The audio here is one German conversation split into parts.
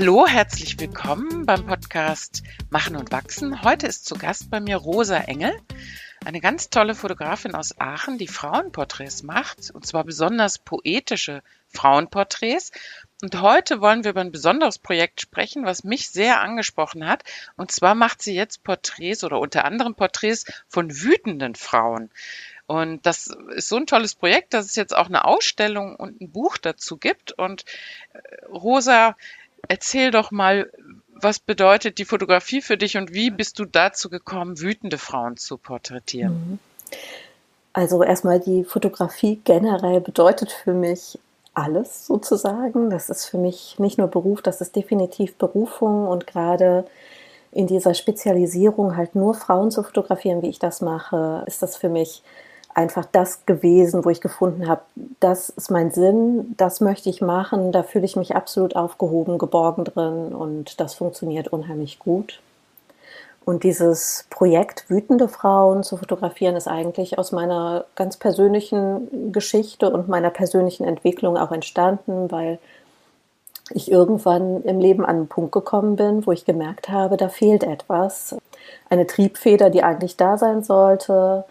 Hallo, herzlich willkommen beim Podcast Machen und Wachsen. Heute ist zu Gast bei mir Rosa Engel, eine ganz tolle Fotografin aus Aachen, die Frauenporträts macht, und zwar besonders poetische Frauenporträts. Und heute wollen wir über ein besonderes Projekt sprechen, was mich sehr angesprochen hat. Und zwar macht sie jetzt Porträts oder unter anderem Porträts von wütenden Frauen. Und das ist so ein tolles Projekt, dass es jetzt auch eine Ausstellung und ein Buch dazu gibt. Und äh, Rosa, erzähl doch mal, was bedeutet die Fotografie für dich und wie bist du dazu gekommen, wütende Frauen zu porträtieren? Mhm. Also erstmal die Fotografie generell bedeutet für mich alles sozusagen. Das ist für mich nicht nur Beruf, das ist definitiv Berufung und gerade in dieser Spezialisierung halt nur Frauen zu fotografieren, wie ich das mache, ist das für mich einfach das gewesen, wo ich gefunden habe, das ist mein Sinn, das möchte ich machen, da fühle ich mich absolut aufgehoben, geborgen drin und das funktioniert unheimlich gut. Und dieses Projekt Wütende Frauen zu fotografieren ist eigentlich aus meiner ganz persönlichen Geschichte und meiner persönlichen Entwicklung auch entstanden, weil ich irgendwann im Leben an einen Punkt gekommen bin, wo ich gemerkt habe, da fehlt etwas. Eine Triebfeder, die eigentlich da sein sollte,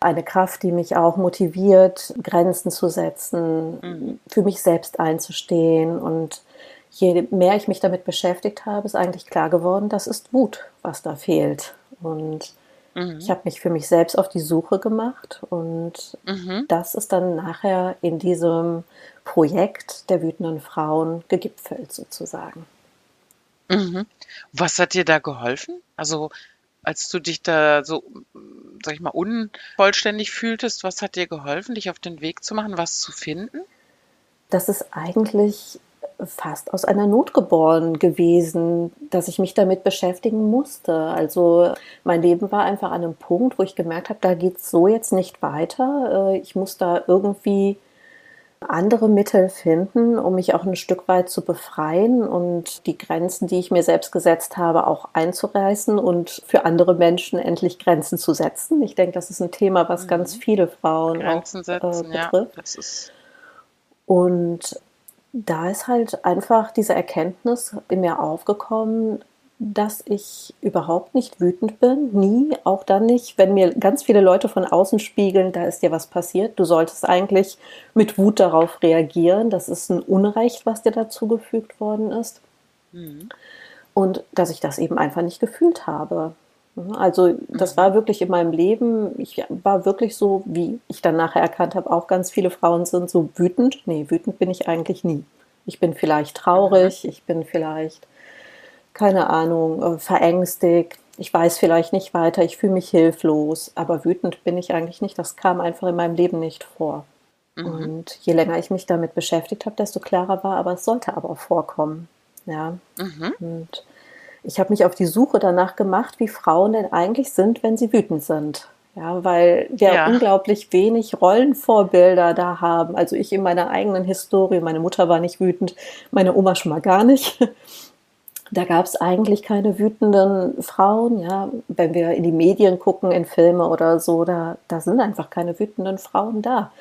eine Kraft, die mich auch motiviert, Grenzen zu setzen, mhm. für mich selbst einzustehen. Und je mehr ich mich damit beschäftigt habe, ist eigentlich klar geworden, das ist Wut, was da fehlt. Und mhm. ich habe mich für mich selbst auf die Suche gemacht und mhm. das ist dann nachher in diesem Projekt der wütenden Frauen gegipfelt sozusagen. Mhm. Was hat dir da geholfen? Also als du dich da so, sag ich mal, unvollständig fühltest, was hat dir geholfen, dich auf den Weg zu machen, was zu finden? Das ist eigentlich fast aus einer Not geboren gewesen, dass ich mich damit beschäftigen musste. Also mein Leben war einfach an einem Punkt, wo ich gemerkt habe, da geht es so jetzt nicht weiter. Äh, ich muss da irgendwie andere Mittel finden, um mich auch ein Stück weit zu befreien und die Grenzen, die ich mir selbst gesetzt habe, auch einzureißen und für andere Menschen endlich Grenzen zu setzen. Ich denke, das ist ein Thema, was mhm. ganz viele Frauen Grenzen auch setzen, äh, betrifft. Ja, das ist und da ist halt einfach diese Erkenntnis in mir aufgekommen, dass ich überhaupt nicht wütend bin, nie, auch dann nicht, wenn mir ganz viele Leute von außen spiegeln, da ist dir was passiert, du solltest eigentlich mit Wut darauf reagieren, das ist ein Unrecht, was dir dazu gefügt worden ist. Mhm. Und dass ich das eben einfach nicht gefühlt habe. Also das war wirklich in meinem Leben, ich war wirklich so, wie ich dann nachher erkannt habe, auch ganz viele Frauen sind so wütend. Nee, wütend bin ich eigentlich nie. Ich bin vielleicht traurig, ich bin vielleicht keine Ahnung, äh, verängstigt, ich weiß vielleicht nicht weiter, ich fühle mich hilflos, aber wütend bin ich eigentlich nicht. Das kam einfach in meinem Leben nicht vor. Mhm. Und je länger ich mich damit beschäftigt habe, desto klarer war, aber es sollte aber auch vorkommen. Ja. Mhm. Und ich habe mich auf die Suche danach gemacht, wie Frauen denn eigentlich sind, wenn sie wütend sind. Ja, weil wir ja. unglaublich wenig Rollenvorbilder da haben. Also ich in meiner eigenen Historie, meine Mutter war nicht wütend, meine Oma schon mal gar nicht. Da gab es eigentlich keine wütenden Frauen. Ja, wenn wir in die Medien gucken, in Filme oder so, da, da sind einfach keine wütenden Frauen da.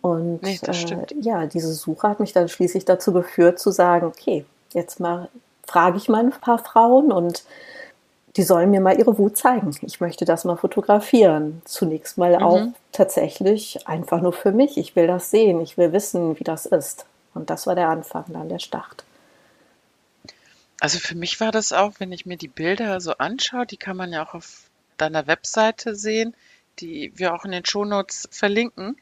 Und nee, äh, ja, diese Suche hat mich dann schließlich dazu geführt zu sagen, okay, jetzt mal frage ich mal ein paar Frauen und die sollen mir mal ihre Wut zeigen. Ich möchte das mal fotografieren. Zunächst mal mhm. auch tatsächlich einfach nur für mich. Ich will das sehen. Ich will wissen, wie das ist. Und das war der Anfang, dann der Start. Also für mich war das auch, wenn ich mir die Bilder so anschaue, die kann man ja auch auf deiner Webseite sehen, die wir auch in den Shownotes verlinken.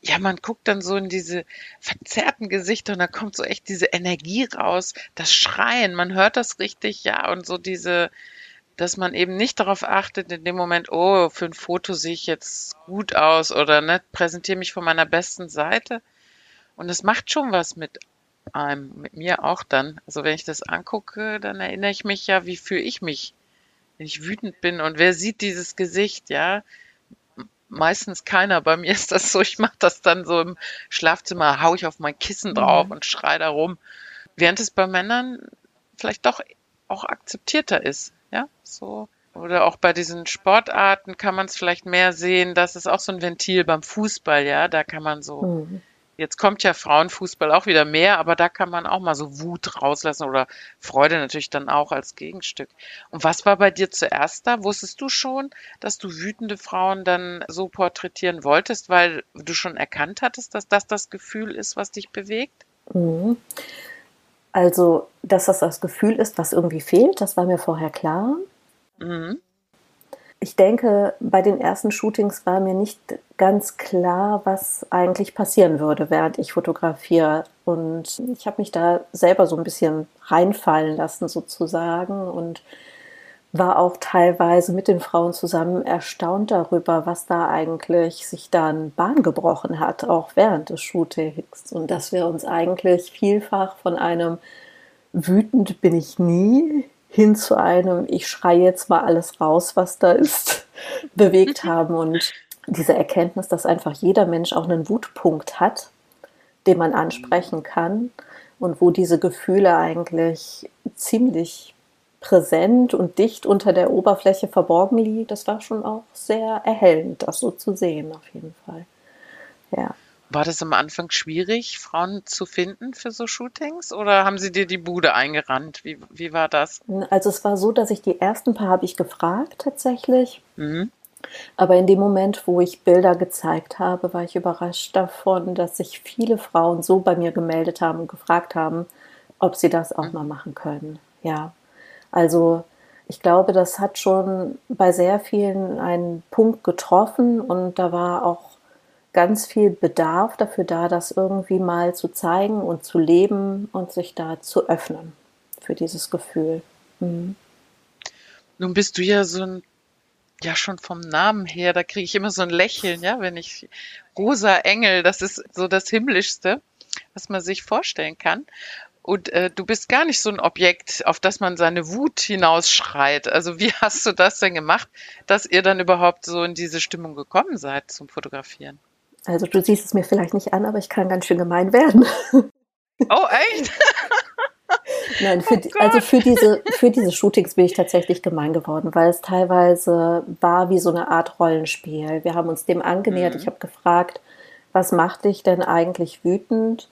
Ja, man guckt dann so in diese verzerrten Gesichter und da kommt so echt diese Energie raus, das Schreien, man hört das richtig, ja, und so diese, dass man eben nicht darauf achtet, in dem Moment, oh, für ein Foto sehe ich jetzt gut aus oder ne, präsentiere mich von meiner besten Seite. Und es macht schon was mit einem, mit mir auch dann. Also wenn ich das angucke, dann erinnere ich mich ja, wie fühle ich mich, wenn ich wütend bin und wer sieht dieses Gesicht, ja? Meistens keiner. Bei mir ist das so, ich mache das dann so im Schlafzimmer, hau ich auf mein Kissen drauf mhm. und schrei da rum. Während es bei Männern vielleicht doch auch akzeptierter ist, ja, so. Oder auch bei diesen Sportarten kann man es vielleicht mehr sehen, das ist auch so ein Ventil beim Fußball, ja, da kann man so mhm Jetzt kommt ja Frauenfußball auch wieder mehr, aber da kann man auch mal so Wut rauslassen oder Freude natürlich dann auch als Gegenstück. Und was war bei dir zuerst da? Wusstest du schon, dass du wütende Frauen dann so porträtieren wolltest, weil du schon erkannt hattest, dass das das Gefühl ist, was dich bewegt? Mhm. Also, dass das das Gefühl ist, was irgendwie fehlt, das war mir vorher klar. Mhm. Ich denke, bei den ersten Shootings war mir nicht ganz klar, was eigentlich passieren würde, während ich fotografiere. Und ich habe mich da selber so ein bisschen reinfallen lassen sozusagen und war auch teilweise mit den Frauen zusammen erstaunt darüber, was da eigentlich sich dann Bahn gebrochen hat, auch während des Shootings. Und dass wir uns eigentlich vielfach von einem wütend bin ich nie hin zu einem, ich schreie jetzt mal alles raus, was da ist, bewegt haben. Und diese Erkenntnis, dass einfach jeder Mensch auch einen Wutpunkt hat, den man ansprechen kann und wo diese Gefühle eigentlich ziemlich präsent und dicht unter der Oberfläche verborgen liegen, das war schon auch sehr erhellend, das so zu sehen, auf jeden Fall. Ja. War das am Anfang schwierig, Frauen zu finden für so Shootings oder haben sie dir die Bude eingerannt? Wie, wie war das? Also es war so, dass ich die ersten paar habe ich gefragt tatsächlich. Mhm. Aber in dem Moment, wo ich Bilder gezeigt habe, war ich überrascht davon, dass sich viele Frauen so bei mir gemeldet haben und gefragt haben, ob sie das auch mhm. mal machen können. Ja, also ich glaube, das hat schon bei sehr vielen einen Punkt getroffen und da war auch ganz viel Bedarf dafür da, das irgendwie mal zu zeigen und zu leben und sich da zu öffnen für dieses Gefühl. Mhm. Nun bist du ja so ein, ja schon vom Namen her, da kriege ich immer so ein Lächeln, ja, wenn ich rosa Engel, das ist so das Himmlischste, was man sich vorstellen kann. Und äh, du bist gar nicht so ein Objekt, auf das man seine Wut hinausschreit. Also wie hast du das denn gemacht, dass ihr dann überhaupt so in diese Stimmung gekommen seid zum Fotografieren? Also du siehst es mir vielleicht nicht an, aber ich kann ganz schön gemein werden. Oh, echt? Nein, für, oh also für diese, für diese Shootings bin ich tatsächlich gemein geworden, weil es teilweise war wie so eine Art Rollenspiel. Wir haben uns dem angenähert. Mhm. Ich habe gefragt, was macht dich denn eigentlich wütend?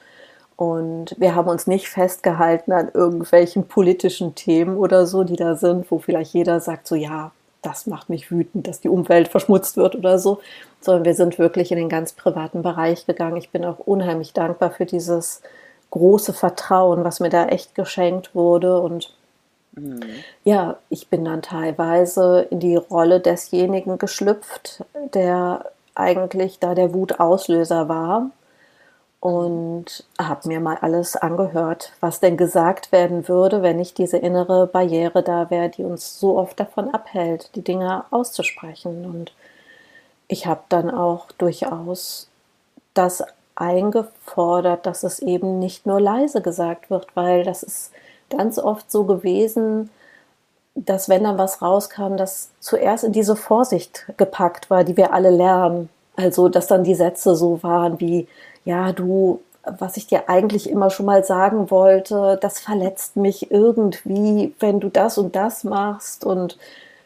Und wir haben uns nicht festgehalten an irgendwelchen politischen Themen oder so, die da sind, wo vielleicht jeder sagt, so ja, das macht mich wütend, dass die Umwelt verschmutzt wird oder so, sondern wir sind wirklich in den ganz privaten Bereich gegangen. Ich bin auch unheimlich dankbar für dieses große Vertrauen, was mir da echt geschenkt wurde. Und mhm. ja, ich bin dann teilweise in die Rolle desjenigen geschlüpft, der eigentlich da der Wutauslöser war und habe mir mal alles angehört, was denn gesagt werden würde, wenn nicht diese innere Barriere da wäre, die uns so oft davon abhält, die Dinge auszusprechen. Und ich habe dann auch durchaus das eingefordert, dass es eben nicht nur leise gesagt wird, weil das ist ganz oft so gewesen, dass wenn dann was rauskam, das zuerst in diese Vorsicht gepackt war, die wir alle lernen. Also, dass dann die Sätze so waren wie, ja, du, was ich dir eigentlich immer schon mal sagen wollte, das verletzt mich irgendwie, wenn du das und das machst. Und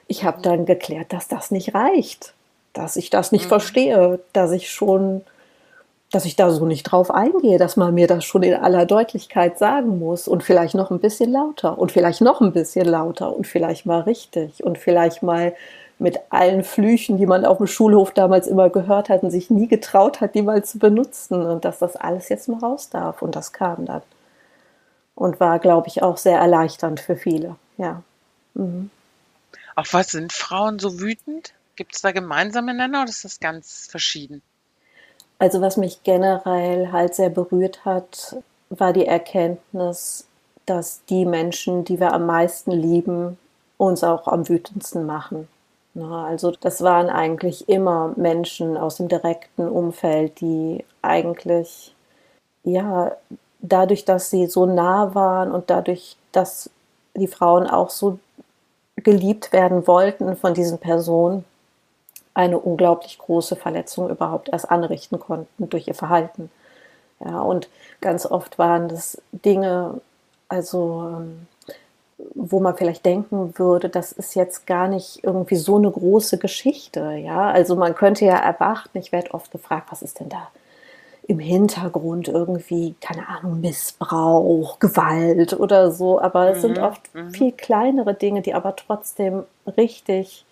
ich habe dann geklärt, dass das nicht reicht, dass ich das nicht mhm. verstehe, dass ich schon, dass ich da so nicht drauf eingehe, dass man mir das schon in aller Deutlichkeit sagen muss. Und vielleicht noch ein bisschen lauter. Und vielleicht noch ein bisschen lauter. Und vielleicht mal richtig. Und vielleicht mal mit allen Flüchen, die man auf dem Schulhof damals immer gehört hat und sich nie getraut hat, die mal zu benutzen und dass das alles jetzt mal raus darf. Und das kam dann. Und war, glaube ich, auch sehr erleichternd für viele. Ja. Mhm. Auf was sind Frauen so wütend? Gibt es da gemeinsame Nenner oder ist das ganz verschieden? Also was mich generell halt sehr berührt hat, war die Erkenntnis, dass die Menschen, die wir am meisten lieben, uns auch am wütendsten machen. Na, also das waren eigentlich immer Menschen aus dem direkten Umfeld, die eigentlich, ja, dadurch, dass sie so nah waren und dadurch, dass die Frauen auch so geliebt werden wollten von diesen Personen, eine unglaublich große Verletzung überhaupt erst anrichten konnten durch ihr Verhalten. Ja, und ganz oft waren das Dinge, also ähm, wo man vielleicht denken würde, das ist jetzt gar nicht irgendwie so eine große Geschichte. Ja, also man könnte ja erwarten, ich werde oft gefragt, was ist denn da im Hintergrund irgendwie, keine Ahnung, Missbrauch, Gewalt oder so. Aber es sind Mhm, oft mhm. viel kleinere Dinge, die aber trotzdem richtig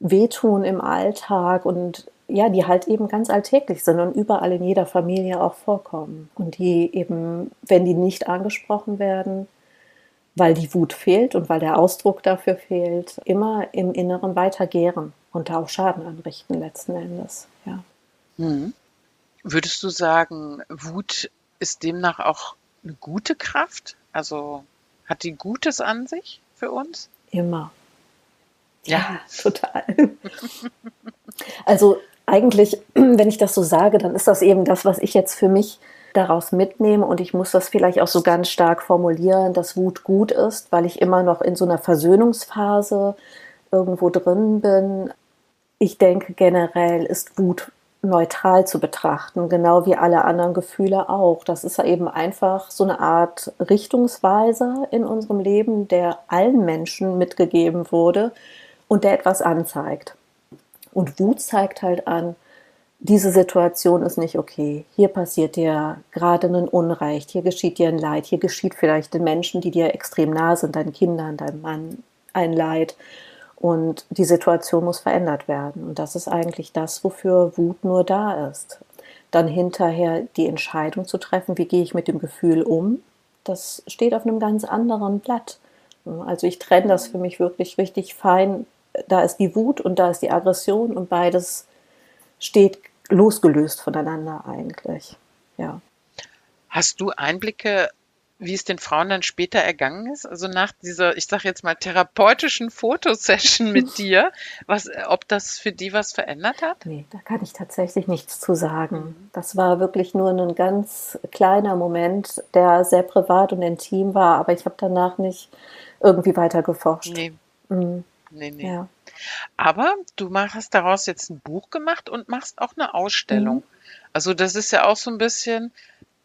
wehtun im Alltag und ja, die halt eben ganz alltäglich sind und überall in jeder Familie auch vorkommen. Und die eben, wenn die nicht angesprochen werden, weil die Wut fehlt und weil der Ausdruck dafür fehlt, immer im Inneren weitergären und da auch Schaden anrichten letzten Endes. Ja. Mhm. Würdest du sagen, Wut ist demnach auch eine gute Kraft? Also hat die Gutes an sich für uns? Immer. Ja. total. Also eigentlich, wenn ich das so sage, dann ist das eben das, was ich jetzt für mich daraus mitnehme und ich muss das vielleicht auch so ganz stark formulieren, dass Wut gut ist, weil ich immer noch in so einer Versöhnungsphase irgendwo drin bin. Ich denke generell ist Wut neutral zu betrachten, genau wie alle anderen Gefühle auch. Das ist ja eben einfach so eine Art Richtungsweiser in unserem Leben, der allen Menschen mitgegeben wurde und der etwas anzeigt. Und Wut zeigt halt an, diese Situation ist nicht okay. Hier passiert dir gerade ein Unrecht, hier geschieht dir ein Leid, hier geschieht vielleicht den Menschen, die dir extrem nah sind, deinen Kindern, deinem Mann, ein Leid. Und die Situation muss verändert werden. Und das ist eigentlich das, wofür Wut nur da ist. Dann hinterher die Entscheidung zu treffen, wie gehe ich mit dem Gefühl um, das steht auf einem ganz anderen Blatt. Also ich trenne das für mich wirklich richtig fein. Da ist die Wut und da ist die Aggression und beides steht losgelöst voneinander eigentlich. Ja. Hast du Einblicke, wie es den Frauen dann später ergangen ist? Also nach dieser, ich sage jetzt mal, therapeutischen Fotosession mit dir, was, ob das für die was verändert hat? Nee, da kann ich tatsächlich nichts zu sagen. Das war wirklich nur ein ganz kleiner Moment, der sehr privat und intim war, aber ich habe danach nicht irgendwie weiter geforscht. Nee, Mhm. Nee, nee. Ja. Aber du mach- hast daraus jetzt ein Buch gemacht und machst auch eine Ausstellung. Mhm. Also das ist ja auch so ein bisschen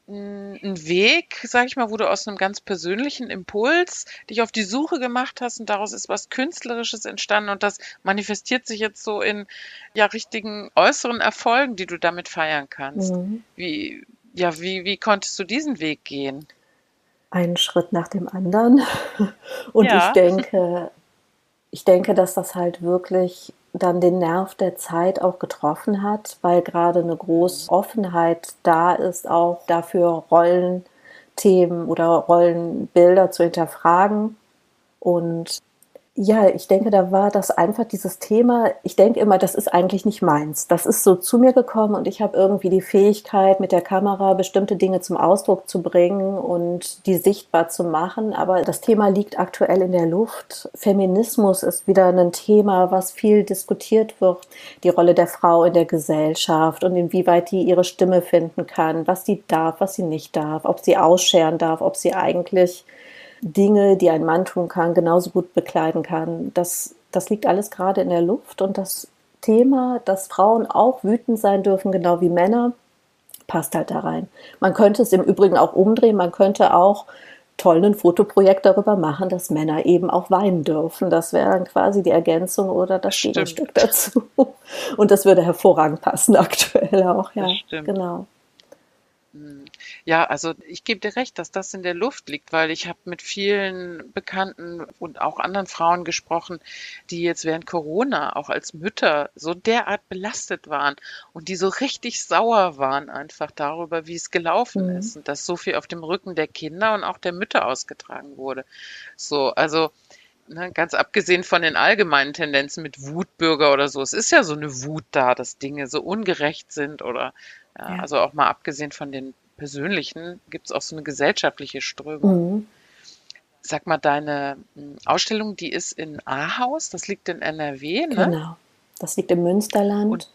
mm, ein Weg, sag ich mal, wo du aus einem ganz persönlichen Impuls dich auf die Suche gemacht hast und daraus ist was Künstlerisches entstanden und das manifestiert sich jetzt so in ja richtigen äußeren Erfolgen, die du damit feiern kannst. Mhm. Wie, ja, wie, wie konntest du diesen Weg gehen? Einen Schritt nach dem anderen. Und Ja. ich denke, ich denke, dass das halt wirklich dann den Nerv der Zeit auch getroffen hat, weil gerade eine große Offenheit da ist, auch dafür Rollenthemen oder Rollenbilder zu hinterfragen. Und ja, ich denke, da war das einfach dieses Thema. Ich denke immer, das ist eigentlich nicht meins. Das ist so zu mir gekommen und ich habe irgendwie die Fähigkeit, mit der Kamera bestimmte Dinge zum Ausdruck zu bringen und die sichtbar zu machen. Aber das Thema liegt aktuell in der Luft. Feminismus ist wieder ein Thema, was viel diskutiert wird. Die Rolle der Frau in der Gesellschaft und inwieweit die ihre Stimme finden kann, was sie darf, was sie nicht darf, ob sie ausscheren darf, ob sie eigentlich Dinge, die ein Mann tun kann, genauso gut bekleiden kann. Das, das liegt alles gerade in der Luft und das Thema, dass Frauen auch wütend sein dürfen, genau wie Männer, passt halt da rein. Man könnte es im Übrigen auch umdrehen, man könnte auch toll ein Fotoprojekt darüber machen, dass Männer eben auch weinen dürfen. Das wäre dann quasi die Ergänzung oder das. Gegenstück dazu. Und das würde hervorragend passen aktuell auch, ja. Stimmt. Genau. Ja, also ich gebe dir recht, dass das in der Luft liegt, weil ich habe mit vielen Bekannten und auch anderen Frauen gesprochen, die jetzt während Corona auch als Mütter so derart belastet waren und die so richtig sauer waren einfach darüber, wie es gelaufen Mhm. ist und dass so viel auf dem Rücken der Kinder und auch der Mütter ausgetragen wurde. So, also ne, ganz abgesehen von den allgemeinen Tendenzen mit Wutbürger oder so, es ist ja so eine Wut da, dass Dinge so ungerecht sind oder ja, Ja. also auch mal abgesehen von den persönlichen, gibt es auch so eine gesellschaftliche Strömung. Mhm. Sag mal, deine mm, Ausstellung, die ist in Ahaus, das liegt in NRW, ne? Genau. Das liegt im Münsterland.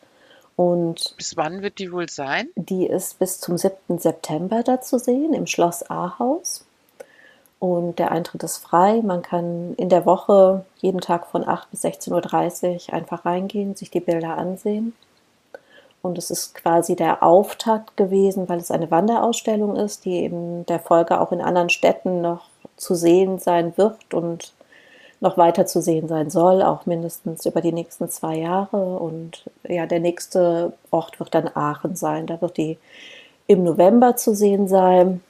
Und Bis wann wird die wohl sein? Die ist bis zum 7. September da zu sehen im Schloss Ahaus. Und der Eintritt ist frei. Man kann in der Woche jeden Tag von 8 bis 16.30 Uhr einfach reingehen, sich die Bilder ansehen. Und es ist quasi der Auftakt gewesen, weil es eine Wanderausstellung ist, die in der Folge auch in anderen Städten noch zu sehen sein wird und noch weiter zu sehen sein soll, auch mindestens über die nächsten zwei Jahre. Und ja, der nächste Ort wird dann Aachen sein. Da wird die im November zu sehen sein,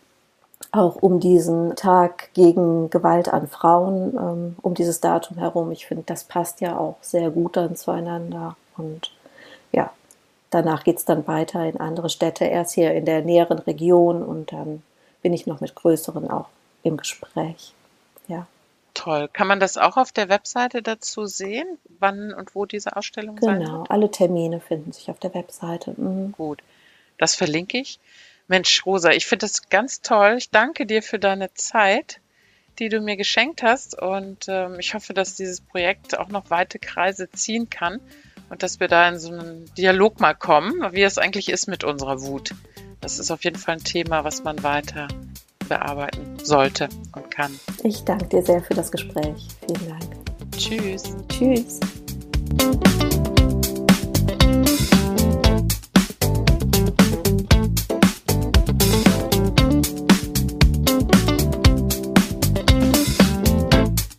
auch um diesen Tag gegen Gewalt an Frauen, ähm, um dieses Datum herum. Ich finde, das passt ja auch sehr gut dann zueinander. Und ja, danach geht es dann weiter in andere Städte, erst hier in der näheren Region und dann bin ich noch mit größeren auch im Gespräch. Ja. Toll. Kann man das auch auf der Webseite dazu sehen, wann und wo diese Ausstellung genau, sein wird? Genau, alle Termine finden sich auf der Webseite. Mhm. Gut, das verlinke ich. Mensch, Rosa, ich finde das ganz toll. Ich danke dir für deine Zeit, die du mir geschenkt hast. Und ähm, ich hoffe, dass dieses Projekt auch noch weite Kreise ziehen kann und dass wir da in so einen Dialog mal kommen, wie es eigentlich ist mit unserer Wut. Das ist auf jeden Fall ein Thema, was man weiter bearbeiten sollte und kann. Ich danke dir sehr für das Gespräch. Vielen Dank. Tschüss. Tschüss.